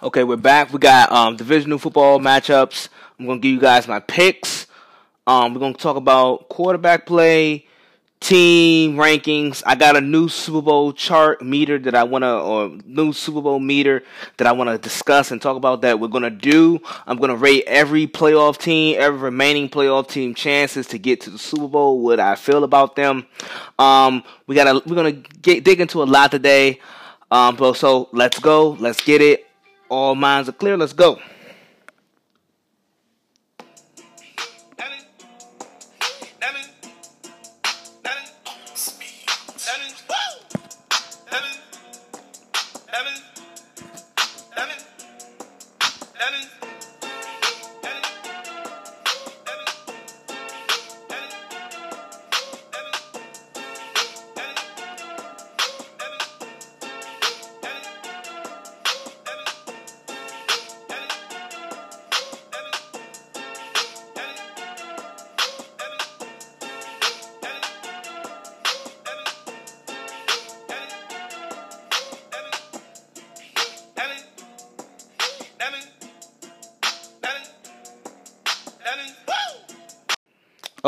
Okay, we're back. We got um, divisional football matchups. I'm gonna give you guys my picks. Um, we're gonna talk about quarterback play, team rankings. I got a new Super Bowl chart meter that I wanna, or new Super Bowl meter that I wanna discuss and talk about. That we're gonna do. I'm gonna rate every playoff team, every remaining playoff team chances to get to the Super Bowl. What I feel about them. Um, we gotta, we're gonna get dig into a lot today. Um, so let's go. Let's get it. All minds are clear. Let's go.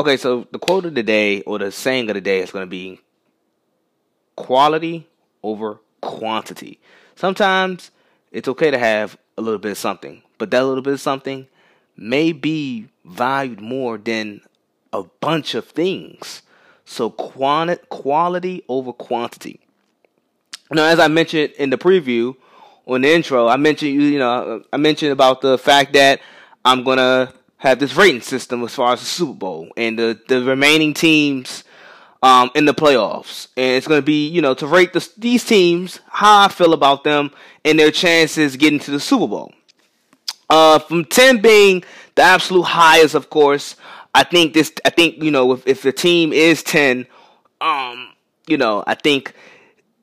Okay, so the quote of the day or the saying of the day is going to be quality over quantity. Sometimes it's okay to have a little bit of something, but that little bit of something may be valued more than a bunch of things. So quanti- quality over quantity. Now, as I mentioned in the preview or in the intro, I mentioned you know I mentioned about the fact that I'm gonna have this rating system as far as the Super Bowl and the, the remaining teams um, in the playoffs. And it's going to be, you know, to rate the, these teams, how I feel about them and their chances getting to the Super Bowl. Uh, from 10 being the absolute highest, of course, I think this, I think, you know, if, if the team is 10, um, you know, I think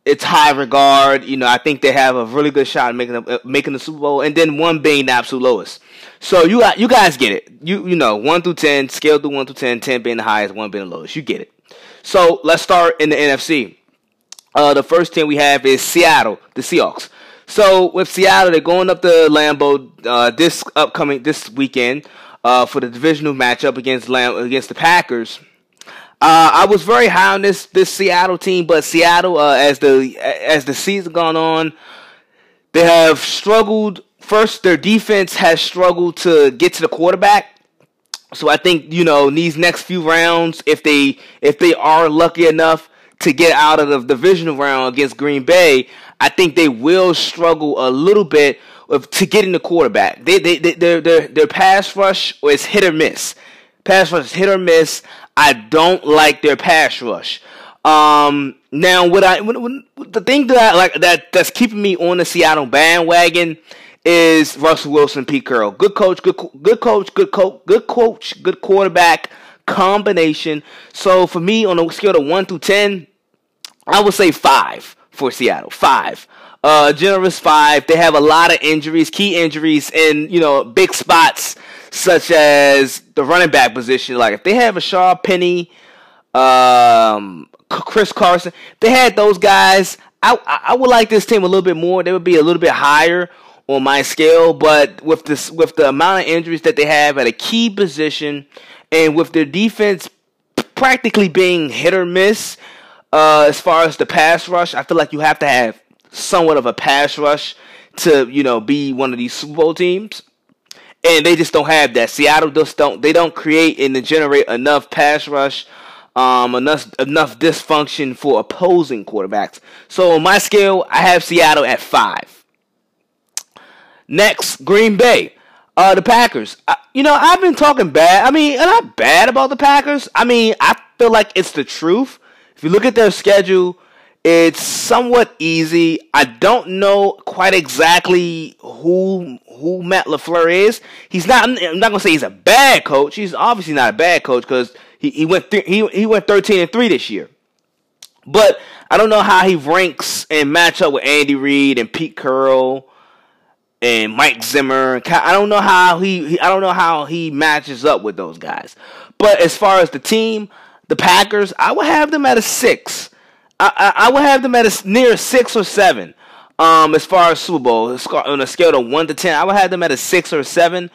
it's high regard. You know, I think they have a really good shot at making the, uh, making the Super Bowl, and then one being the absolute lowest. So you got you guys get it. You you know one through ten, scale through one through 10, 10 being the highest, one being the lowest. You get it. So let's start in the NFC. Uh, the first team we have is Seattle, the Seahawks. So with Seattle, they're going up to Lambeau uh, this upcoming this weekend uh, for the divisional matchup against Lam- against the Packers. Uh, I was very high on this this Seattle team, but Seattle, uh, as the as the season gone on, they have struggled. First, their defense has struggled to get to the quarterback. So I think you know these next few rounds, if they if they are lucky enough to get out of the divisional round against Green Bay, I think they will struggle a little bit with, to get in the quarterback. They, they, they, their, their, their pass rush is hit or miss. Pass rush is hit or miss. I don't like their pass rush. Um, now, what I the thing that I like that that's keeping me on the Seattle bandwagon is Russell Wilson, Pete Carroll. Good coach, good good coach, good coach, good coach, good quarterback combination. So for me, on a scale of one through ten, I would say five for Seattle. Five. Uh, generous five. They have a lot of injuries, key injuries, in you know big spots such as the running back position. Like if they have Rashaad Penny, um, Chris Carson, they had those guys. I I would like this team a little bit more. They would be a little bit higher on my scale, but with this with the amount of injuries that they have at a key position, and with their defense practically being hit or miss uh, as far as the pass rush, I feel like you have to have somewhat of a pass rush to you know be one of these Super Bowl teams and they just don't have that. Seattle just don't they don't create and generate enough pass rush, um, enough enough dysfunction for opposing quarterbacks. So on my scale, I have Seattle at five. Next, Green Bay, uh, the Packers. I, you know, I've been talking bad. I mean, not bad about the Packers. I mean, I feel like it's the truth. If you look at their schedule, it's somewhat easy. I don't know quite exactly who who Matt LaFleur is. He's not. I'm not gonna say he's a bad coach. He's obviously not a bad coach because he, he went th- he he went 13 and three this year. But I don't know how he ranks and match up with Andy Reid and Pete Carroll and Mike Zimmer. I don't know how he, he I don't know how he matches up with those guys. But as far as the team, the Packers, I would have them at a six. I, I, would have them at a near six or seven. Um, as far as Super Bowl, on a scale of one to ten, I would have them at a six or seven.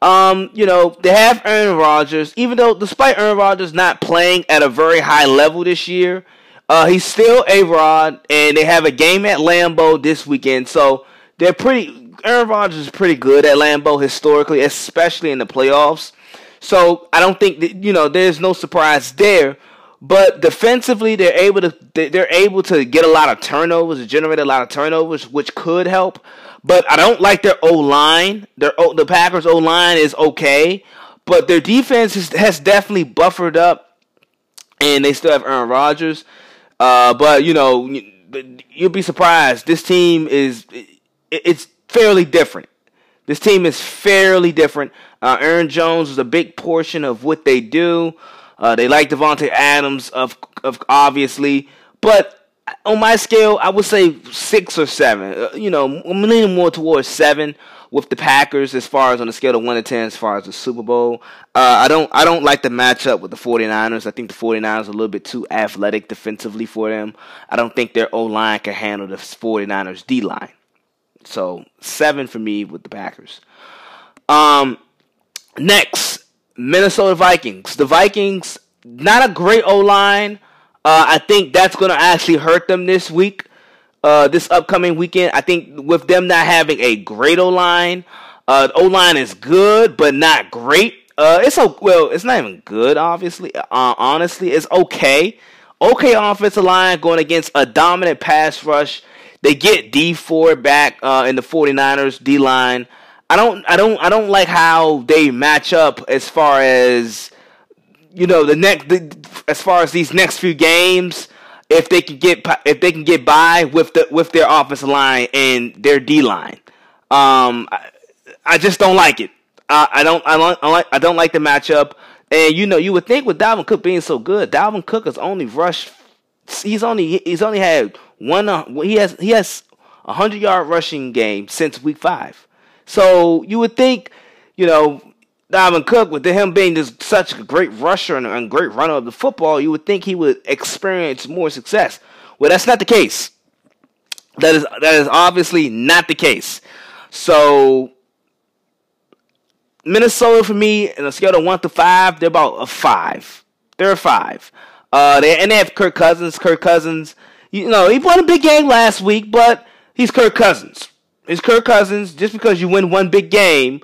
Um, you know, they have Aaron Rodgers, even though despite Aaron Rodgers not playing at a very high level this year, uh, he's still A-Rod, and they have a game at Lambeau this weekend. So they're pretty. Aaron Rodgers is pretty good at Lambeau historically, especially in the playoffs. So I don't think that you know there's no surprise there. But defensively, they're able to they're able to get a lot of turnovers, generate a lot of turnovers, which could help. But I don't like their O line. Their o, the Packers O line is okay, but their defense has, has definitely buffered up, and they still have Aaron Rodgers. Uh, but you know, you'll be surprised. This team is it's fairly different. This team is fairly different. Uh, Aaron Jones is a big portion of what they do. Uh, they like Davante Adams, of of obviously, but on my scale, I would say six or seven. Uh, you know, I'm leaning more towards seven with the Packers as far as on a scale of one to ten as far as the Super Bowl. Uh, I don't I don't like the matchup with the 49ers. I think the 49ers are a little bit too athletic defensively for them. I don't think their O line can handle the 49ers D line. So seven for me with the Packers. Um, next, Minnesota Vikings. The Vikings, not a great O line. Uh, I think that's going to actually hurt them this week, uh, this upcoming weekend. I think with them not having a great O line, uh, O line is good but not great. Uh, it's well, it's not even good. Obviously, uh, honestly, it's okay. Okay, offensive line going against a dominant pass rush. They get Dee Ford back uh, in the 49ers D line. I don't, I don't, I don't like how they match up as far as you know the next the, as far as these next few games if they can get if they can get by with the with their offensive line and their D line. Um, I, I, just don't like it. I, I don't I don't I, like, I don't like the matchup. And you know you would think with Dalvin Cook being so good, Dalvin Cook has only rushed. He's only he's only had one. Uh, he has he has a hundred yard rushing game since week five. So you would think, you know, Dalvin Cook, with him being this, such a great rusher and great runner of the football, you would think he would experience more success. Well, that's not the case. That is that is obviously not the case. So Minnesota for me, in a scale of one to five, they're about a five. They're a five. Uh, they and they have Kirk Cousins. Kirk Cousins, you know, he won a big game last week, but he's Kirk Cousins. He's Kirk Cousins. Just because you win one big game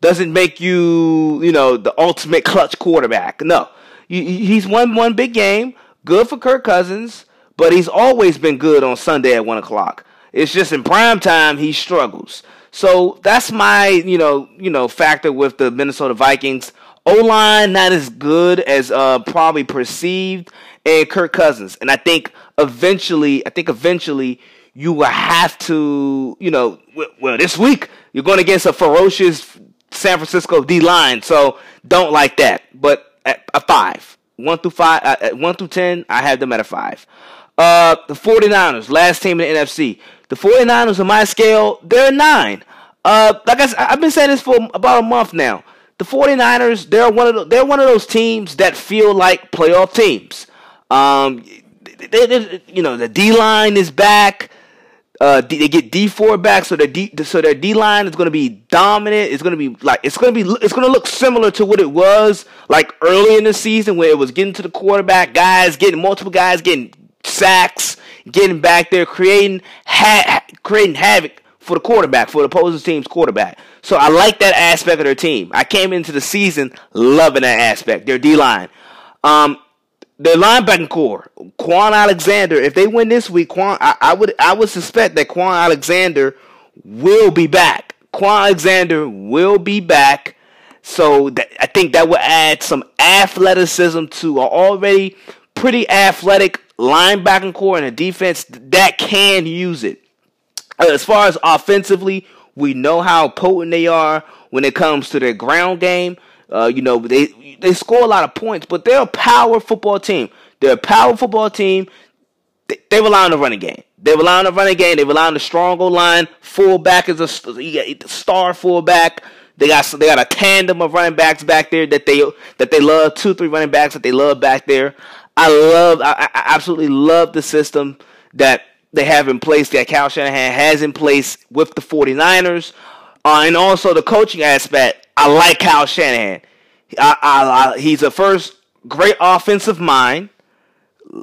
doesn't make you, you know, the ultimate clutch quarterback. No, he's won one big game. Good for Kirk Cousins, but he's always been good on Sunday at one o'clock. It's just in prime time he struggles. So that's my, you know, you know, factor with the Minnesota Vikings. O line not as good as uh, probably perceived, and Kirk Cousins. And I think eventually, I think eventually you will have to, you know, well, this week you're going against a ferocious San Francisco D line, so don't like that. But at a five, one through five, uh, at one through ten, I have them at a five. Uh, the 49ers, last team in the NFC. The 49ers on my scale, they're a nine. Uh, like I, I've been saying this for about a month now. The 49ers, they're one of the, they're one of those teams that feel like playoff teams. Um, they, they, you know, the D line is back. Uh, they get Dee Ford back, so their D, so their D line is going to be dominant. It's going to be like it's going to be it's going to look similar to what it was like early in the season, where it was getting to the quarterback, guys getting multiple guys getting sacks, getting back there, creating ha- creating havoc for the quarterback, for the opposing team's quarterback. So I like that aspect of their team. I came into the season loving that aspect, their D line. Um, the linebacking core, Kwon Alexander. If they win this week, Kwon, I, I, would I would suspect that Kwon Alexander will be back. Kwon Alexander will be back. So that, I think that will add some athleticism to an already pretty athletic linebacking core and a defense that can use it. Uh, as far as offensively, we know how potent they are when it comes to their ground game. Uh, you know, they they score a lot of points, but they're a power football team. They're a power football team. They, they rely on the running game. They rely on the running game. They rely on the strong O line. Fullback is a star fullback. They got they got a tandem of running backs back there that they that they love. Two three running backs that they love back there. I love I, I absolutely love the system that they have in place, that Kyle Shanahan has in place with the 49ers, uh, and also the coaching aspect. I like Kyle Shanahan. I, I, I, he's a first great offensive mind.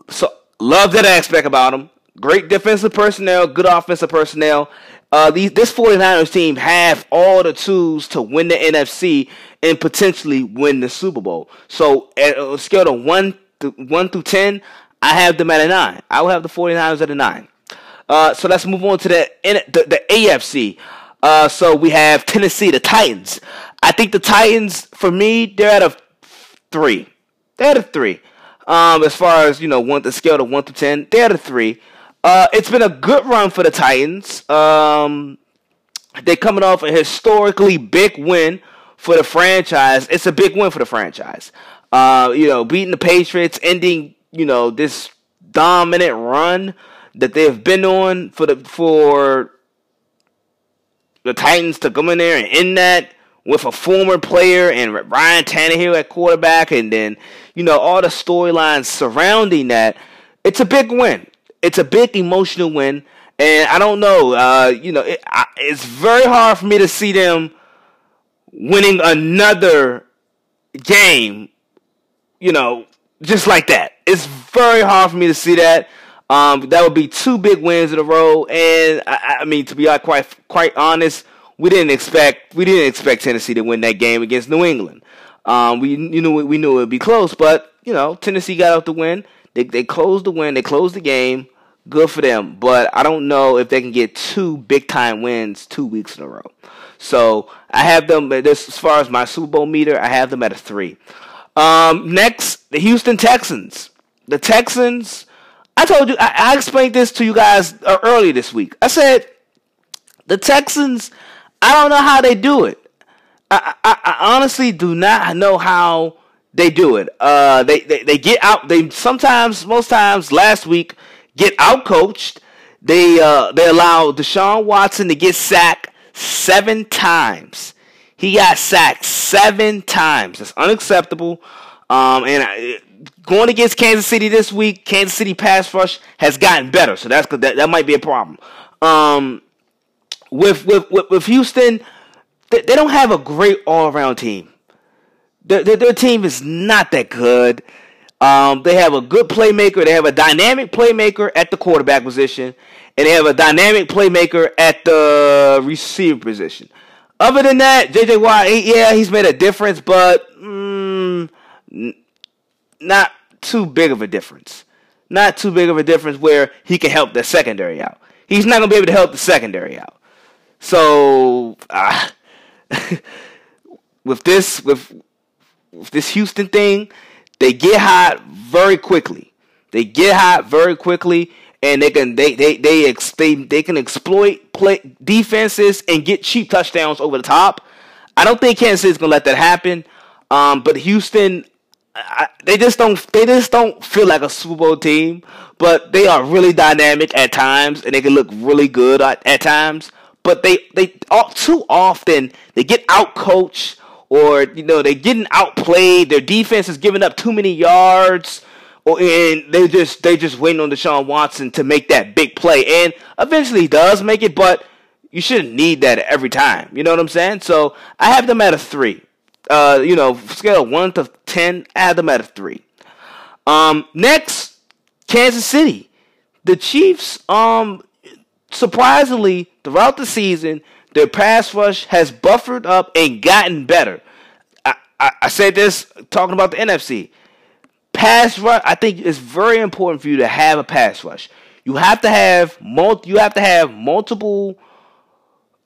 So love that aspect about him. Great defensive personnel, good offensive personnel. Uh, these, this 49ers team have all the tools to win the NFC and potentially win the Super Bowl. So at a scale of 1 to 1 through 10, I have them at a 9. I will have the 49ers at a 9. Uh, so let's move on to the, the, the AFC. Uh, so we have Tennessee, the Titans. I think the Titans, for me, they're at a 3. They're at a 3. Um, as far as, you know, one the scale of 1 to 10, they're at a 3. Uh, it's been a good run for the Titans. Um, they're coming off a historically big win for the franchise. It's a big win for the franchise. Uh, you know, beating the Patriots, ending, you know, this dominant run that they've been on for the for the Titans to come in there and end that with a former player and Ryan Tannehill at quarterback, and then you know all the storylines surrounding that. It's a big win. It's a big emotional win, and I don't know. Uh, you know, it, I, it's very hard for me to see them winning another game. You know, just like that. It's very hard for me to see that. Um, that would be two big wins in a row, and I, I mean to be quite quite honest, we didn't expect we didn't expect Tennessee to win that game against New England. Um, we you know we knew it would be close, but you know Tennessee got out the win. They they closed the win. They closed the game. Good for them, but I don't know if they can get two big time wins two weeks in a row. So I have them this as far as my Super Bowl meter. I have them at a three. Um, next, the Houston Texans. The Texans. I told you. I, I explained this to you guys uh, earlier this week. I said the Texans. I don't know how they do it. I, I, I honestly do not know how they do it. Uh, they, they they get out. They sometimes, most times, last week get out coached. They uh, they allow Deshaun Watson to get sacked seven times. He got sacked seven times. That's unacceptable. Um, and going against Kansas City this week, Kansas City pass rush has gotten better, so that's that, that might be a problem. Um, with with with, with Houston, they, they, don't have a great all around team. Their, their, their team is not that good. Um, they have a good playmaker. They have a dynamic playmaker at the quarterback position, and they have a dynamic playmaker at the receiver position. Other than that, JJ Watt, yeah, he's made a difference, but mm, not too big of a difference. Not too big of a difference where he can help the secondary out. He's not going to be able to help the secondary out. So, uh, with this, with, with this Houston thing, they get hot very quickly. They get hot very quickly, and they can they they they ex, they, they can exploit play defenses and get cheap touchdowns over the top. I don't think Kansas is gonna let that happen. Um, but Houston, I, they just don't they just don't feel like a Super Bowl team. But they are really dynamic at times, and they can look really good at, at times. But they they all, too often they get out coached or you know they're getting outplayed. Their defense is giving up too many yards, or and they just they just waiting on Deshaun Watson to make that big play, and eventually he does make it, but you shouldn't need that every time. You know what I'm saying? So I have them at a three. Uh, you know, scale one to ten, I have them at a three. Um, next, Kansas City. The Chiefs, um, surprisingly, throughout the season, their pass rush has buffered up and gotten better. I, I, I said this talking about the NFC. Pass rush, I think it's very important for you to have a pass rush. You have to have multi, you have to have multiple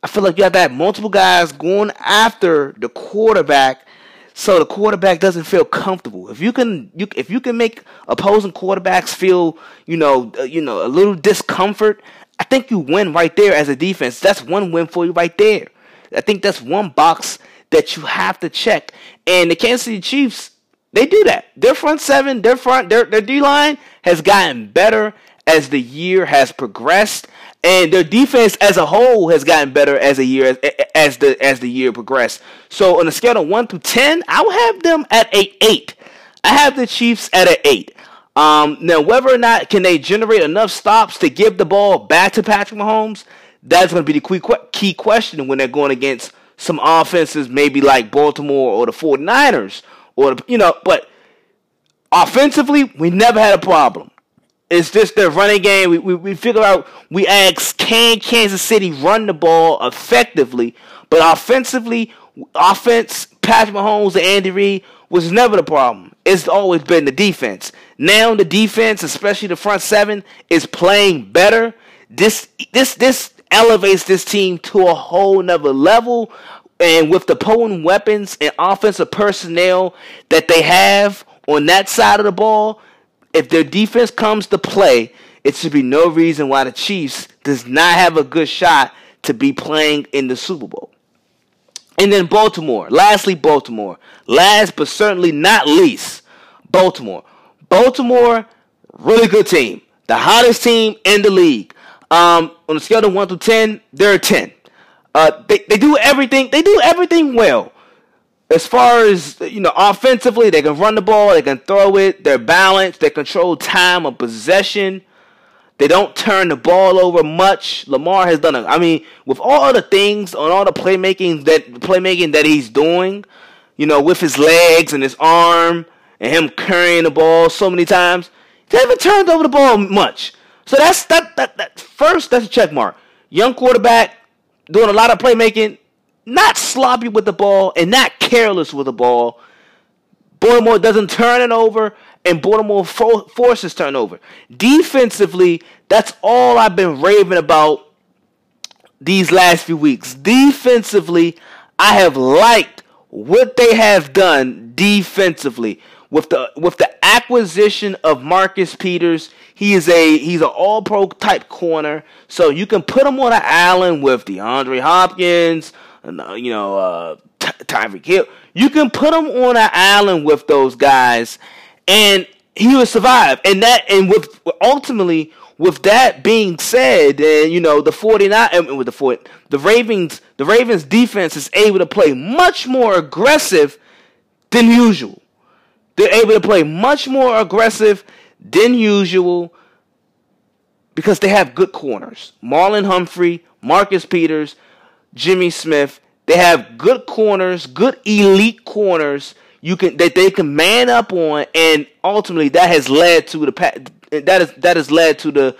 I feel like you have to have multiple guys going after the quarterback so the quarterback doesn't feel comfortable. If you can, you, if you can make opposing quarterbacks feel, you know, uh, you know, a little discomfort I think you win right there as a defense. That's one win for you right there. I think that's one box that you have to check. And the Kansas City Chiefs, they do that. Their front seven, their front, their, their D line has gotten better as the year has progressed, and their defense as a whole has gotten better as a year as, as the as the year progressed. So on a scale of one to ten, I will have them at a eight. I have the Chiefs at an eight. Um, now, whether or not can they generate enough stops to give the ball back to Patrick Mahomes, that's going to be the key question when they're going against some offenses, maybe like Baltimore or the 49ers, or the, you know. But offensively, we never had a problem. It's just their running game. We, we, we figure out, we ask, can Kansas City run the ball effectively? But offensively, offense, Patrick Mahomes and Andy Reid was never the problem. It's always been the defense. Now the defense, especially the front seven, is playing better. This this this elevates this team to a whole nother level. And with the potent weapons and offensive personnel that they have on that side of the ball, if their defense comes to play, it should be no reason why the Chiefs does not have a good shot to be playing in the Super Bowl. And then Baltimore. Lastly, Baltimore. Last but certainly not least, Baltimore. Baltimore, really good team. The hottest team in the league. Um, on a scale of one to ten, they're a ten. Uh, they they do everything. They do everything well as far as you know, offensively, they can run the ball, they can throw it, they're balanced, they control time of possession. They don't turn the ball over much. Lamar has done A, I mean, with all the things on all the playmaking that playmaking that he's doing, you know, with his legs and his arm and him carrying the ball so many times, he haven't turned over the ball much. So that's that that, that first that's a check mark. Young quarterback doing a lot of playmaking, not sloppy with the ball and not careless with the ball. Baltimore doesn't turn it over, and Baltimore fo- forces turnover. Defensively, that's all I've been raving about these last few weeks. Defensively, I have liked what they have done defensively with the with the acquisition of Marcus Peters. He is a he's an All Pro type corner, so you can put him on an island with DeAndre Hopkins, uh, you know, uh, Tyreek Hill. You can put him on an island with those guys, and he would survive. And that, and with ultimately, with that being said, and you know, the 49 and with the 40, the Ravens, the Ravens defense is able to play much more aggressive than usual. They're able to play much more aggressive than usual because they have good corners. Marlon Humphrey, Marcus Peters, Jimmy Smith. They have good corners, good elite corners you can that they can man up on, and ultimately that has led to the that is that has led to the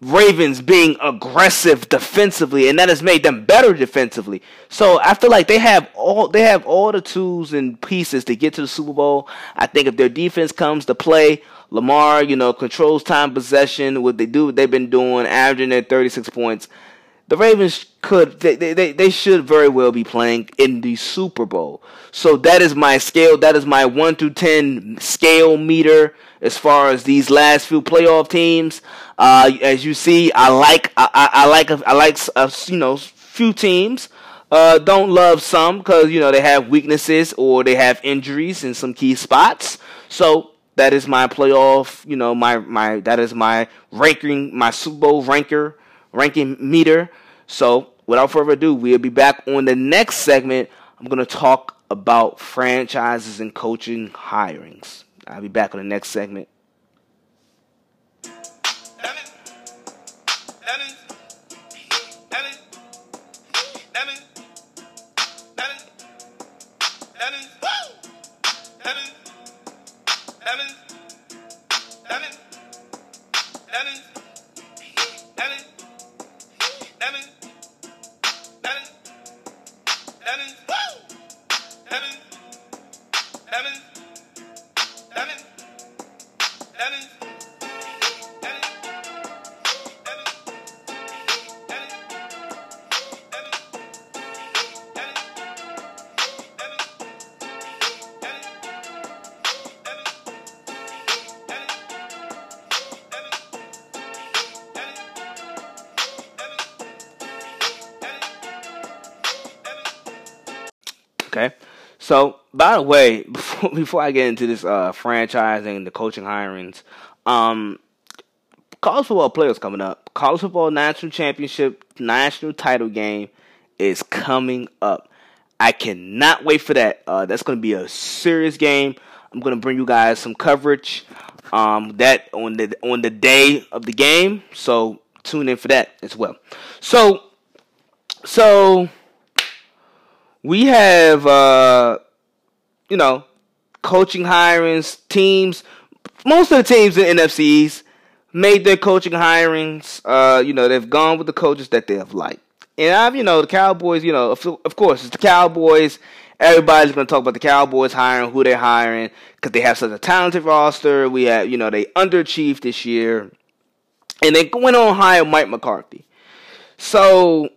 Ravens being aggressive defensively, and that has made them better defensively. So I feel like they have all they have all the tools and pieces to get to the Super Bowl. I think if their defense comes to play, Lamar, you know, controls time possession, what they do, what they've been doing, averaging their 36 points the Ravens could they, they, they should very well be playing in the Super Bowl. So that is my scale. That is my one through ten scale meter as far as these last few playoff teams. Uh, as you see, I like I, I, like I like uh, you know few teams. Uh, don't love some because you know they have weaknesses or they have injuries in some key spots. So that is my playoff. You know my my that is my ranking my Super Bowl ranker ranking meter. So, without further ado, we'll be back on the next segment. I'm going to talk about franchises and coaching hirings. I'll be back on the next segment. Okay. So, by the way, before, before I get into this uh, franchising, the coaching hirings, um, college football players coming up. College football national championship, national title game is coming up. I cannot wait for that. Uh, that's going to be a serious game. I'm going to bring you guys some coverage. Um, that on the on the day of the game. So tune in for that as well. So so we have uh you know coaching hirings teams. Most of the teams in NFCs made their coaching hirings uh you know they've gone with the coaches that they have liked. And I've you know the Cowboys you know of, of course it's the Cowboys. Everybody's going to talk about the Cowboys hiring who they're hiring because they have such a talented roster. We have you know they underachieved this year. And they went on hire Mike McCarthy. So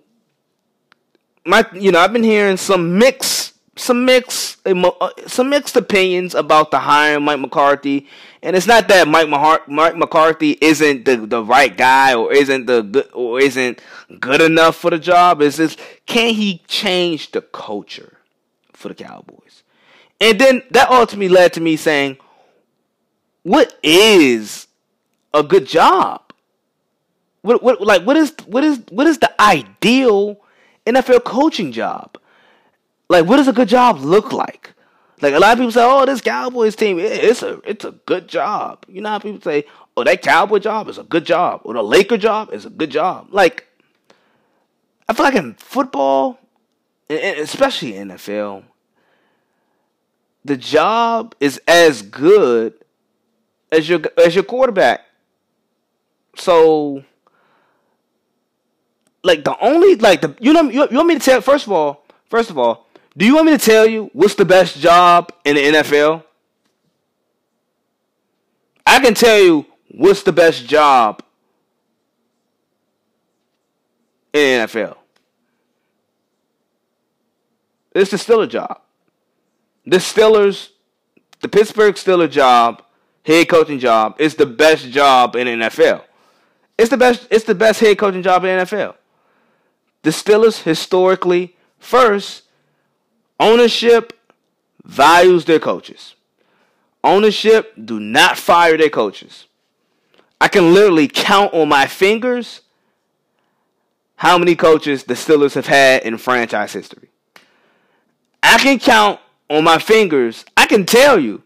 my you know I've been hearing some mixed some mixed uh, some mixed opinions about the hiring Mike McCarthy, and it's not that Mike, Mike McCarthy isn't the, the right guy or isn't the good or isn't good enough for the job. It's just can he change the culture for the Cowboys? And then that ultimately led to me saying, what is a good job? What what like what is what is what is the ideal NFL coaching job. Like, what does a good job look like? Like a lot of people say, "Oh, this Cowboys team, it's a it's a good job." You know how people say, "Oh, that Cowboy job is a good job," or the Laker job is a good job. Like, I feel like in football, especially NFL, the job is as good as your as your quarterback. So like the only like the you know you, you want me to tell first of all first of all do you want me to tell you what's the best job in the NFL? I can tell you what's the best job in the NFL. It's the Steelers job. The Steelers, the Pittsburgh Steelers job, head coaching job, is the best job in the NFL. It's the best. It's the best head coaching job in the NFL. The Steelers historically, first, ownership values their coaches. Ownership do not fire their coaches. I can literally count on my fingers how many coaches the Steelers have had in franchise history. I can count on my fingers. I can tell you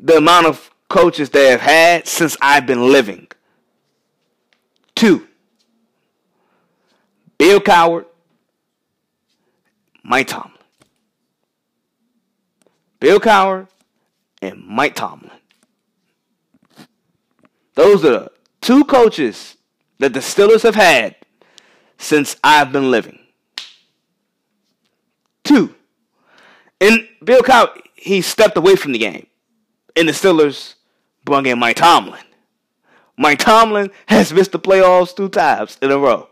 the amount of coaches they have had since I've been living. Two. Bill Cowher, Mike Tomlin. Bill Cowher and Mike Tomlin. Those are the two coaches that the Steelers have had since I've been living. Two. And Bill Cowher, he stepped away from the game. And the Steelers brought in Mike Tomlin. Mike Tomlin has missed the playoffs two times in a row.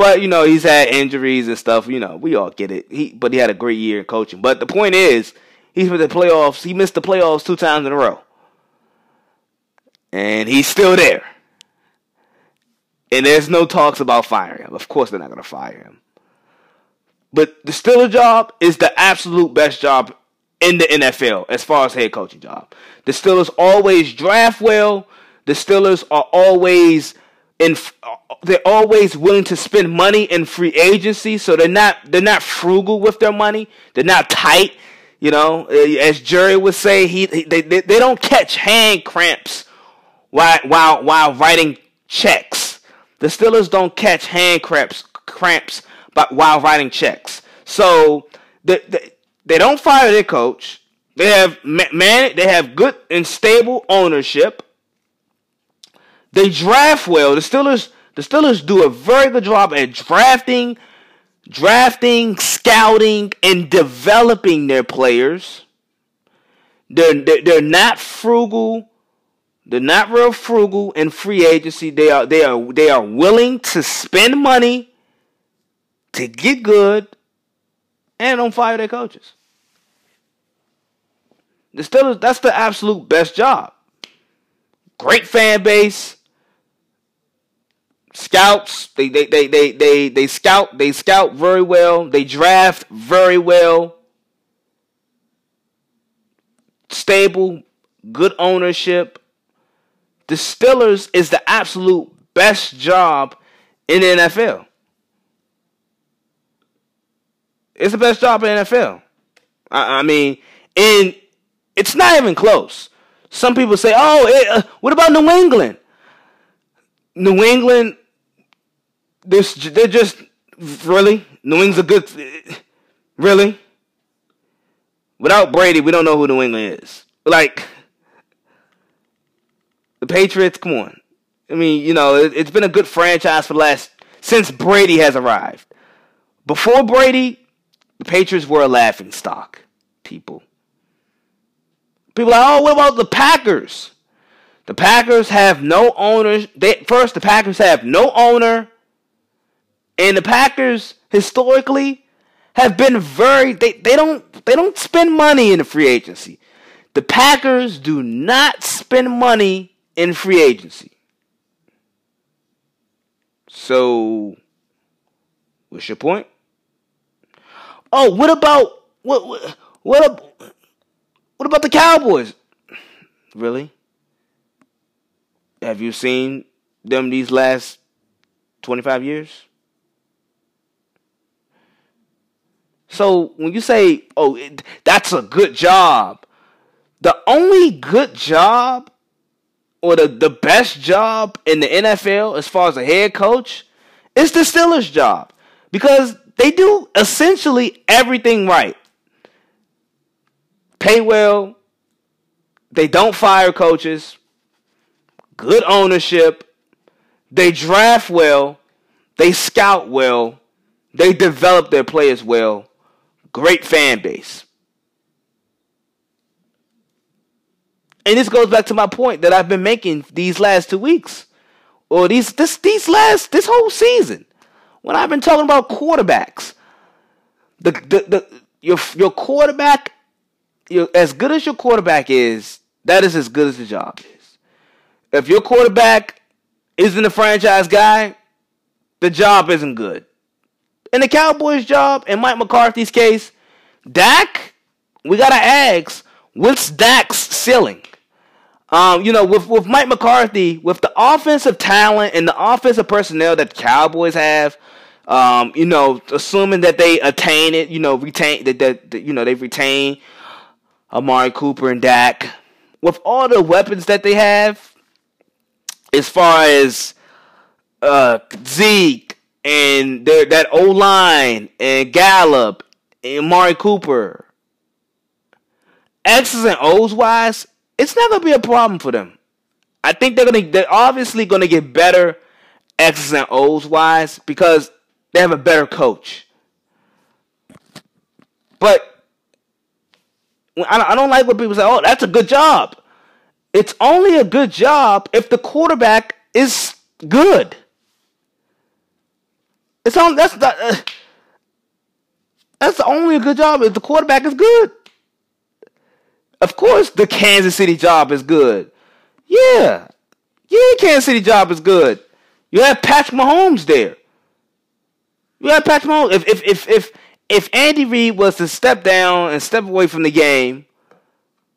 But you know, he's had injuries and stuff. You know, we all get it. He, but he had a great year in coaching. But the point is, he's the playoffs. He missed the playoffs two times in a row, and he's still there. And there's no talks about firing him. Of course, they're not going to fire him. But the Steelers job is the absolute best job in the NFL as far as head coaching job. The Steelers always draft well. The Steelers are always in they're always willing to spend money in free agency, so they're not they're not frugal with their money. They're not tight, you know. Uh, as Jerry would say, he, he they, they they don't catch hand cramps while while while writing checks. The Steelers don't catch hand cramps cramps but while writing checks. So the, the, they don't fire their coach. They have man they have good and stable ownership. They draft well. The Steelers the Steelers do a very good job at drafting, drafting, scouting, and developing their players. They're, they're, not frugal. They're not real frugal in free agency. They are they are they are willing to spend money to get good and don't fire their coaches. The Steelers, that's the absolute best job. Great fan base, scouts. They they they they they they scout. They scout very well. They draft very well. Stable, good ownership. The Steelers is the absolute best job in the NFL. It's the best job in the NFL. I, I mean, and it's not even close. Some people say, "Oh, it, uh, what about New England?" New England, they're, they're just really New England's a good, really. Without Brady, we don't know who New England is. Like the Patriots, come on. I mean, you know, it, it's been a good franchise for the last since Brady has arrived. Before Brady, the Patriots were a laughing stock. People. People are like, oh, what about the Packers? The Packers have no owners. They, first, the Packers have no owner. And the Packers historically have been very they, they don't they don't spend money in the free agency. The Packers do not spend money in free agency. So what's your point? Oh, what about what what what, what about the Cowboys? Really? Have you seen them these last 25 years? So when you say, "Oh, it, that's a good job," the only good job or the, the best job in the NFL as far as a head coach is the Steelers' job because they do essentially everything right. Pay well, they don't fire coaches, good ownership, they draft well, they scout well, they develop their players well Great fan base. And this goes back to my point that I've been making these last two weeks. Or these this these last this whole season. When I've been talking about quarterbacks. The the, the your your quarterback your, as good as your quarterback is, that is as good as the job is. If your quarterback isn't a franchise guy, the job isn't good. In the Cowboys' job, in Mike McCarthy's case, Dak, we gotta ask, what's Dak's ceiling? Um, you know, with, with Mike McCarthy, with the offensive talent and the offensive personnel that the Cowboys have, um, you know, assuming that they attain it, you know, retain that, that, that you know they retain Amari Cooper and Dak, with all the weapons that they have, as far as uh, Zeke, and that O line and Gallup and Amari Cooper. X's and O's wise, it's not gonna be a problem for them. I think they're gonna they're obviously gonna get better X's and O's wise because they have a better coach. But I don't like when people say, "Oh, that's a good job." It's only a good job if the quarterback is good. It's on. That's the. Uh, that's the only good job if the quarterback is good. Of course, the Kansas City job is good. Yeah, yeah, Kansas City job is good. You have Patrick Mahomes there. You have Patrick Mahomes. If if if if if Andy Reid was to step down and step away from the game,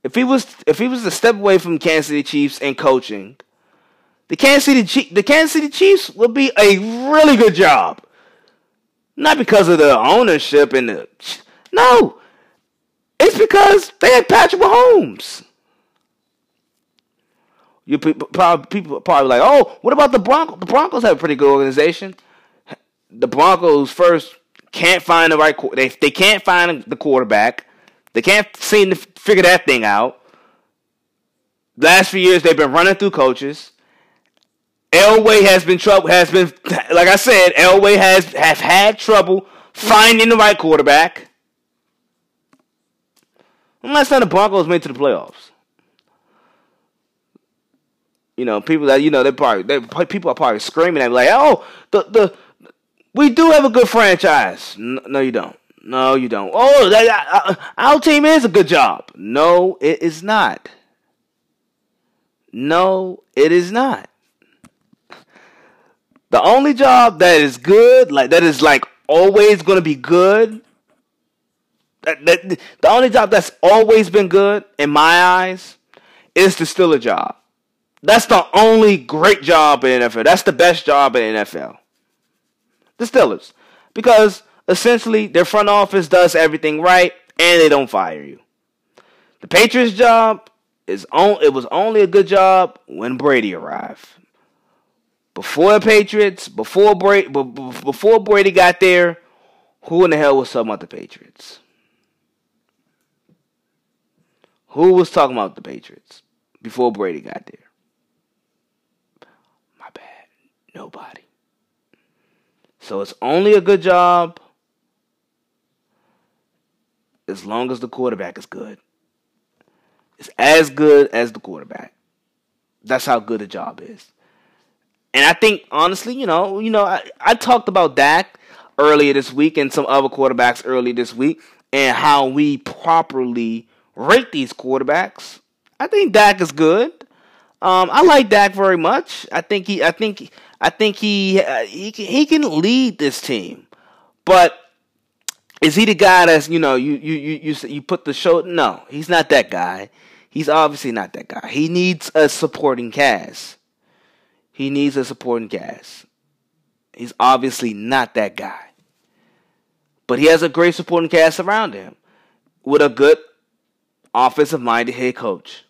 if he was if he was to step away from Kansas City Chiefs and coaching, the Kansas City the Kansas City Chiefs would be a really good job. Not because of the ownership and the no. It's because they had Patrick Mahomes. You probably people probably like, oh, what about the Broncos? The Broncos have a pretty good organization. The Broncos first can't find the right. They they can't find the quarterback. They can't seem to figure that thing out. Last few years they've been running through coaches. Elway has been trouble has been like I said, Elway has have had trouble finding the right quarterback. Last time the Broncos made to the playoffs. You know, people that you know they probably they people are probably screaming at me like, "Oh, the the we do have a good franchise." No, no you don't. No, you don't. Oh, that, uh, our team is a good job. No, it is not. No, it is not. The only job that is good, like that is like always going to be good. That, that, the only job that's always been good in my eyes is the Steeler job. That's the only great job in NFL. That's the best job in NFL. The Steelers. Because essentially their front office does everything right and they don't fire you. The Patriots job, is on, it was only a good job when Brady arrived. Before the Patriots, before Brady, before Brady got there, who in the hell was talking about the Patriots? Who was talking about the Patriots before Brady got there? My bad. Nobody. So it's only a good job as long as the quarterback is good. It's as good as the quarterback. That's how good a job is. And I think honestly, you know, you know, I, I talked about Dak earlier this week and some other quarterbacks earlier this week and how we properly rate these quarterbacks. I think Dak is good. Um, I like Dak very much. I think he, I think, I think he, uh, he can, he can lead this team. But is he the guy that's you know you you you you, you put the show? No, he's not that guy. He's obviously not that guy. He needs a supporting cast. He needs a supporting cast. He's obviously not that guy. But he has a great supporting cast around him with a good offensive minded head coach.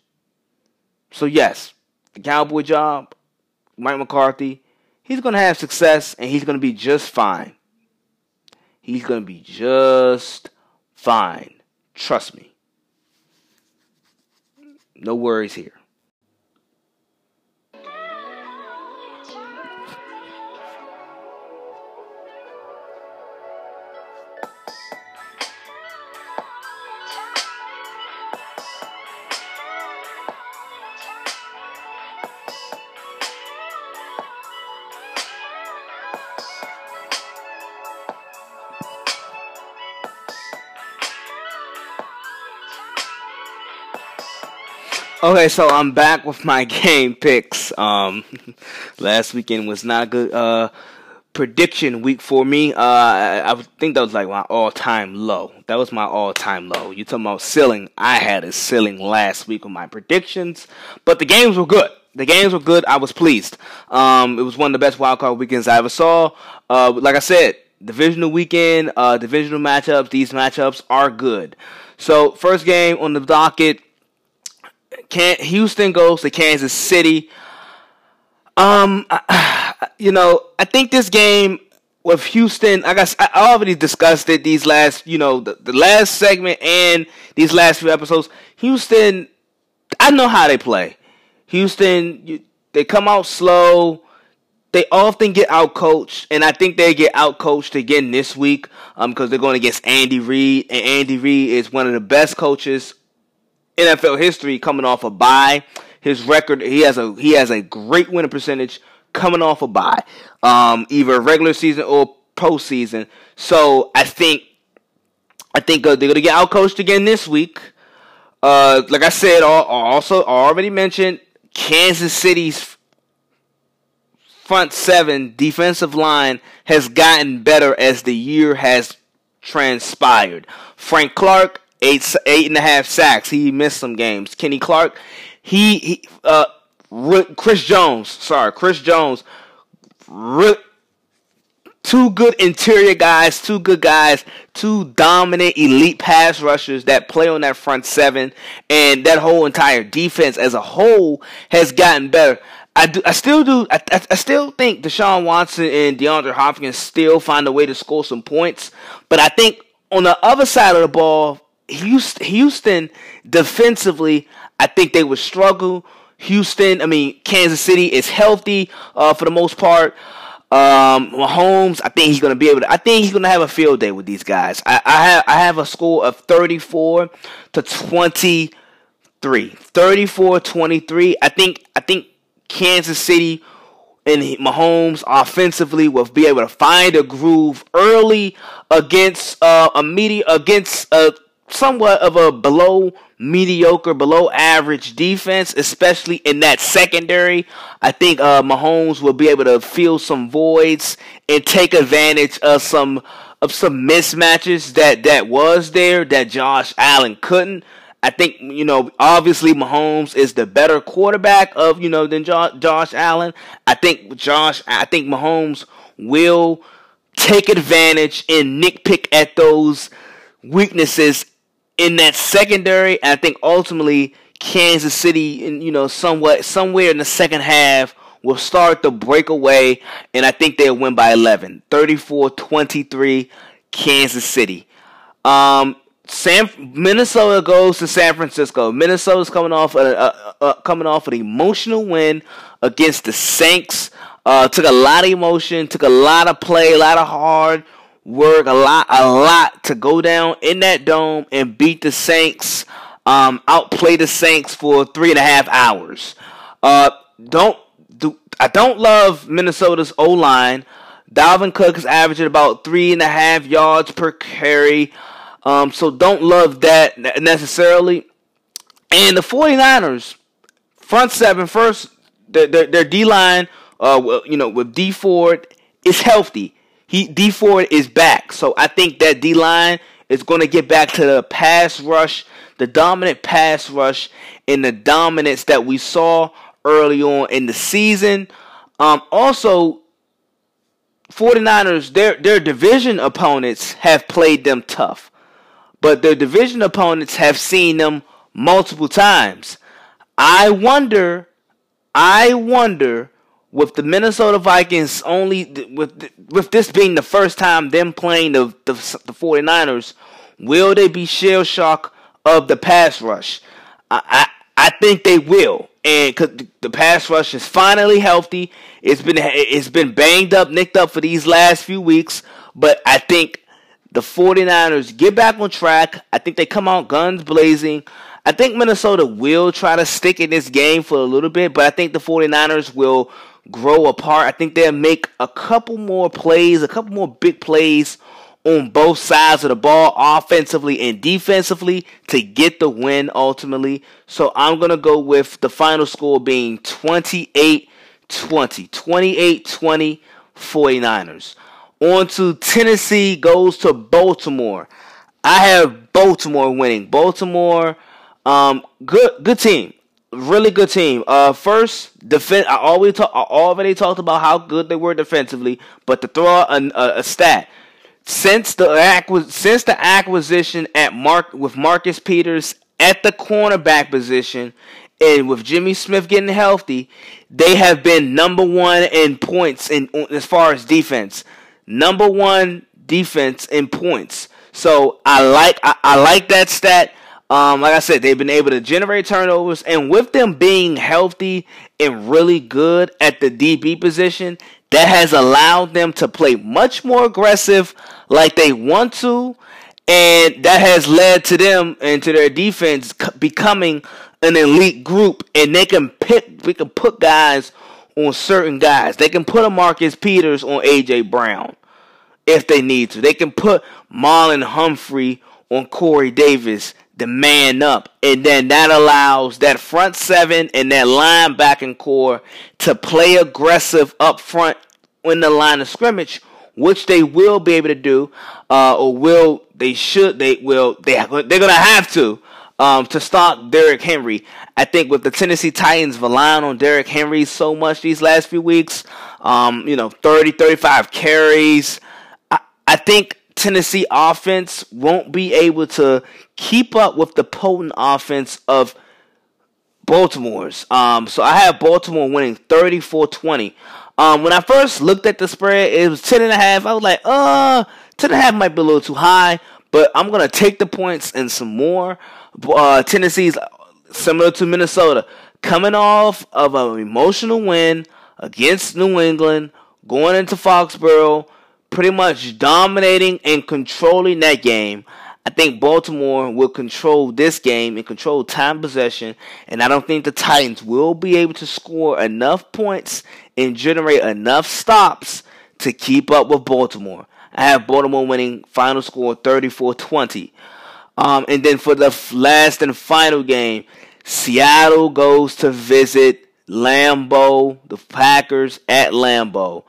So, yes, the Cowboy job, Mike McCarthy, he's going to have success and he's going to be just fine. He's going to be just fine. Trust me. No worries here. Okay, so I'm back with my game picks. Um, last weekend was not a good uh, prediction week for me. Uh, I, I, think that was like my all time low. That was my all time low. You talking about ceiling? I had a ceiling last week with my predictions, but the games were good. The games were good. I was pleased. Um, it was one of the best wild card weekends I ever saw. Uh, like I said, divisional weekend, uh, divisional matchups. These matchups are good. So first game on the docket. Can Houston goes to Kansas City. Um, you know, I think this game with Houston, I guess I already discussed it these last, you know, the, the last segment and these last few episodes. Houston, I know how they play. Houston, you, they come out slow. They often get out coached, and I think they get out coached again this week um, because they're going against Andy Reid, and Andy Reid is one of the best coaches NFL history coming off a bye. His record, he has a he has a great winning percentage coming off a bye, um, either regular season or postseason. So I think I think uh, they're gonna get outcoached again this week. Uh, like I said, also already mentioned Kansas City's front seven defensive line has gotten better as the year has transpired. Frank Clark eight eight and a half sacks. He missed some games. Kenny Clark, he, he uh, Chris Jones, sorry, Chris Jones, two good interior guys, two good guys, two dominant elite pass rushers that play on that front seven, and that whole entire defense as a whole has gotten better. I do, I still do, I, I still think Deshaun Watson and DeAndre Hopkins still find a way to score some points, but I think on the other side of the ball, Houston, defensively, I think they would struggle. Houston, I mean, Kansas City is healthy uh, for the most part. Um, Mahomes, I think he's going to be able to. I think he's going to have a field day with these guys. I, I have I have a score of 34 to 23. 34-23. I think I think Kansas City and Mahomes offensively will be able to find a groove early against uh, a media against a somewhat of a below mediocre, below average defense, especially in that secondary. I think uh, Mahomes will be able to fill some voids and take advantage of some of some mismatches that that was there that Josh Allen couldn't. I think you know obviously Mahomes is the better quarterback of you know than jo- Josh Allen. I think Josh I think Mahomes will take advantage and nitpick at those weaknesses in that secondary, I think ultimately Kansas City, in, you know, somewhat somewhere in the second half will start to break away, and I think they'll win by 11. 34-23, Kansas City. Um, San Minnesota goes to San Francisco. Minnesota's coming off a, a, a, coming off an emotional win against the Saints. Uh, took a lot of emotion, took a lot of play, a lot of hard work, a lot, a lot to go down in that dome and beat the Saints. Um, outplay the Saints for three and a half hours. Uh, don't do. I don't love Minnesota's O line. Dalvin Cook is averaging about three and a half yards per carry. Um, so don't love that necessarily. And the 49ers, front seven, first, their, their, their D line, uh, you know, with Dee Ford, is healthy. He Dee Ford is back. So I think that D line is going to get back to the pass rush, the dominant pass rush, and the dominance that we saw early on in the season. Um, also, 49ers, their their division opponents have played them tough. But their division opponents have seen them multiple times. I wonder I wonder with the Minnesota Vikings only with with this being the first time them playing the the, the 49ers, will they be shell shock of the pass rush? I, I I think they will, and cause the pass rush is finally healthy. It's been it's been banged up, nicked up for these last few weeks, but I think the 49ers get back on track. I think they come out guns blazing. I think Minnesota will try to stick in this game for a little bit, but I think the 49ers will grow apart. I think they'll make a couple more plays, a couple more big plays on both sides of the ball, offensively and defensively, to get the win ultimately. So I'm going to go with the final score being 28 20. 28 20 49ers. On to Tennessee goes to Baltimore. I have Baltimore winning. Baltimore, um, good good team really good team. Uh, first defense. I always talk. I already talked about how good they were defensively, but to throw a, a, a stat since the since the acquisition at Mark with Marcus Peters at the cornerback position, and with Jimmy Smith getting healthy, they have been number one in points in as far as defense. Number one defense in points. So I like I, I like that stat. Um, like I said, they've been able to generate turnovers, and with them being healthy and really good at the DB position, that has allowed them to play much more aggressive like they want to, and that has led to them and to their defense becoming an elite group, and they can pick, we can put guys on certain guys. They can put a Marcus Peters on AJ Brown if they need to. They can put Marlon Humphrey on Corey Davis the man up. And then that allows that front seven and that linebacking core to play aggressive up front in the line of scrimmage, which they will be able to do, uh, or will they should they will they have they're gonna have to um, to stop Derrick Henry. I think with the Tennessee Titans relying on Derrick Henry so much these last few weeks, um, you know, 30, 35 carries, I, I think Tennessee offense won't be able to keep up with the potent offense of Baltimore's. Um, so I have Baltimore winning 34-20. Um, when I first looked at the spread, it was 10 and a half. I was like, uh, 10 and a half might be a little too high, but I'm going to take the points and some more. Uh, Tennessee's similar to Minnesota, coming off of an emotional win against New England, going into Foxborough, pretty much dominating and controlling that game. I think Baltimore will control this game and control time possession, and I don't think the Titans will be able to score enough points and generate enough stops to keep up with Baltimore. I have Baltimore winning final score 34-20. Um, and then for the last and final game, Seattle goes to visit Lambeau, the Packers at Lambeau.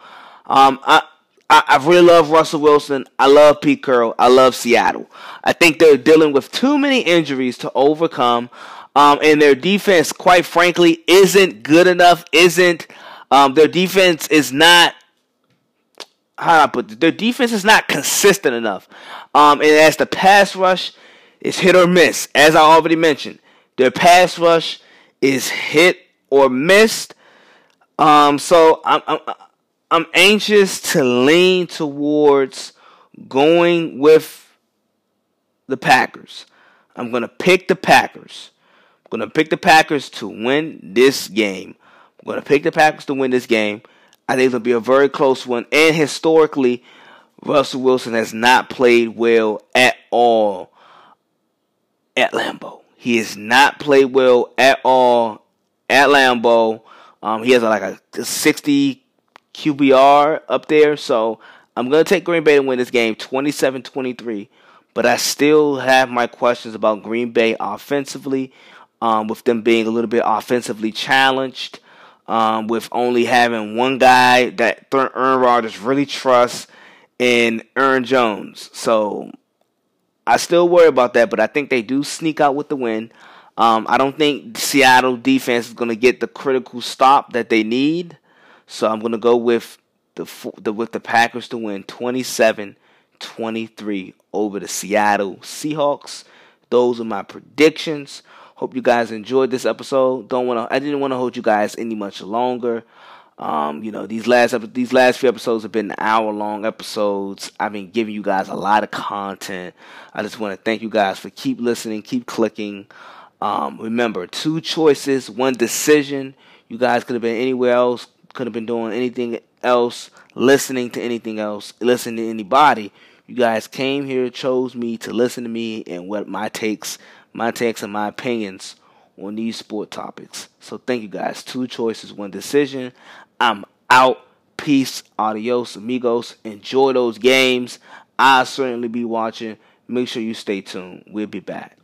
Um, I, I, I really love Russell Wilson. I love Pete Carroll. I love Seattle. I think they're dealing with too many injuries to overcome. Um, and their defense, quite frankly, isn't good enough. Isn't um, their defense is not how do I put it? Their defense is not consistent enough. Um, and as the pass rush is hit or miss, as I already mentioned, Their pass rush is hit or missed. Um, so I'm, I'm I'm anxious to lean towards going with the Packers. I'm gonna pick the Packers. I'm gonna pick the Packers to win this game. I'm gonna pick the Packers to win this game. I think it'll be a very close one. And historically, Russell Wilson has not played well at all at Lambeau. He has not played well at all at Lambeau. Um, he has like a 60 QBR up there. So I'm going to take Green Bay to win this game 27 23. But I still have my questions about Green Bay offensively, um, with them being a little bit offensively challenged, um, with only having one guy that Aaron Rodgers really trusts in Aaron Jones. So I still worry about that, but I think they do sneak out with the win. Um, I don't think Seattle defense is going to get the critical stop that they need. So I'm going to go with the, the with the Packers to win 27-23 over the Seattle Seahawks. Those are my predictions. Hope you guys enjoyed this episode. Don't want to I didn't want to hold you guys any much longer. Um, you know, these last these last few episodes have been hour long episodes. I've been giving you guys a lot of content. I just want to thank you guys for keep listening, keep clicking. Um, remember, two choices, one decision. You guys could have been anywhere else, could have been doing anything else, listening to anything else, listening to anybody. You guys came here, chose me to listen to me and what my takes, my takes and my opinions on these sport topics. So thank you guys. Two choices, one decision. I'm out. Peace, adios, amigos. Enjoy those games. I'll certainly be watching. Make sure you stay tuned. We'll be back.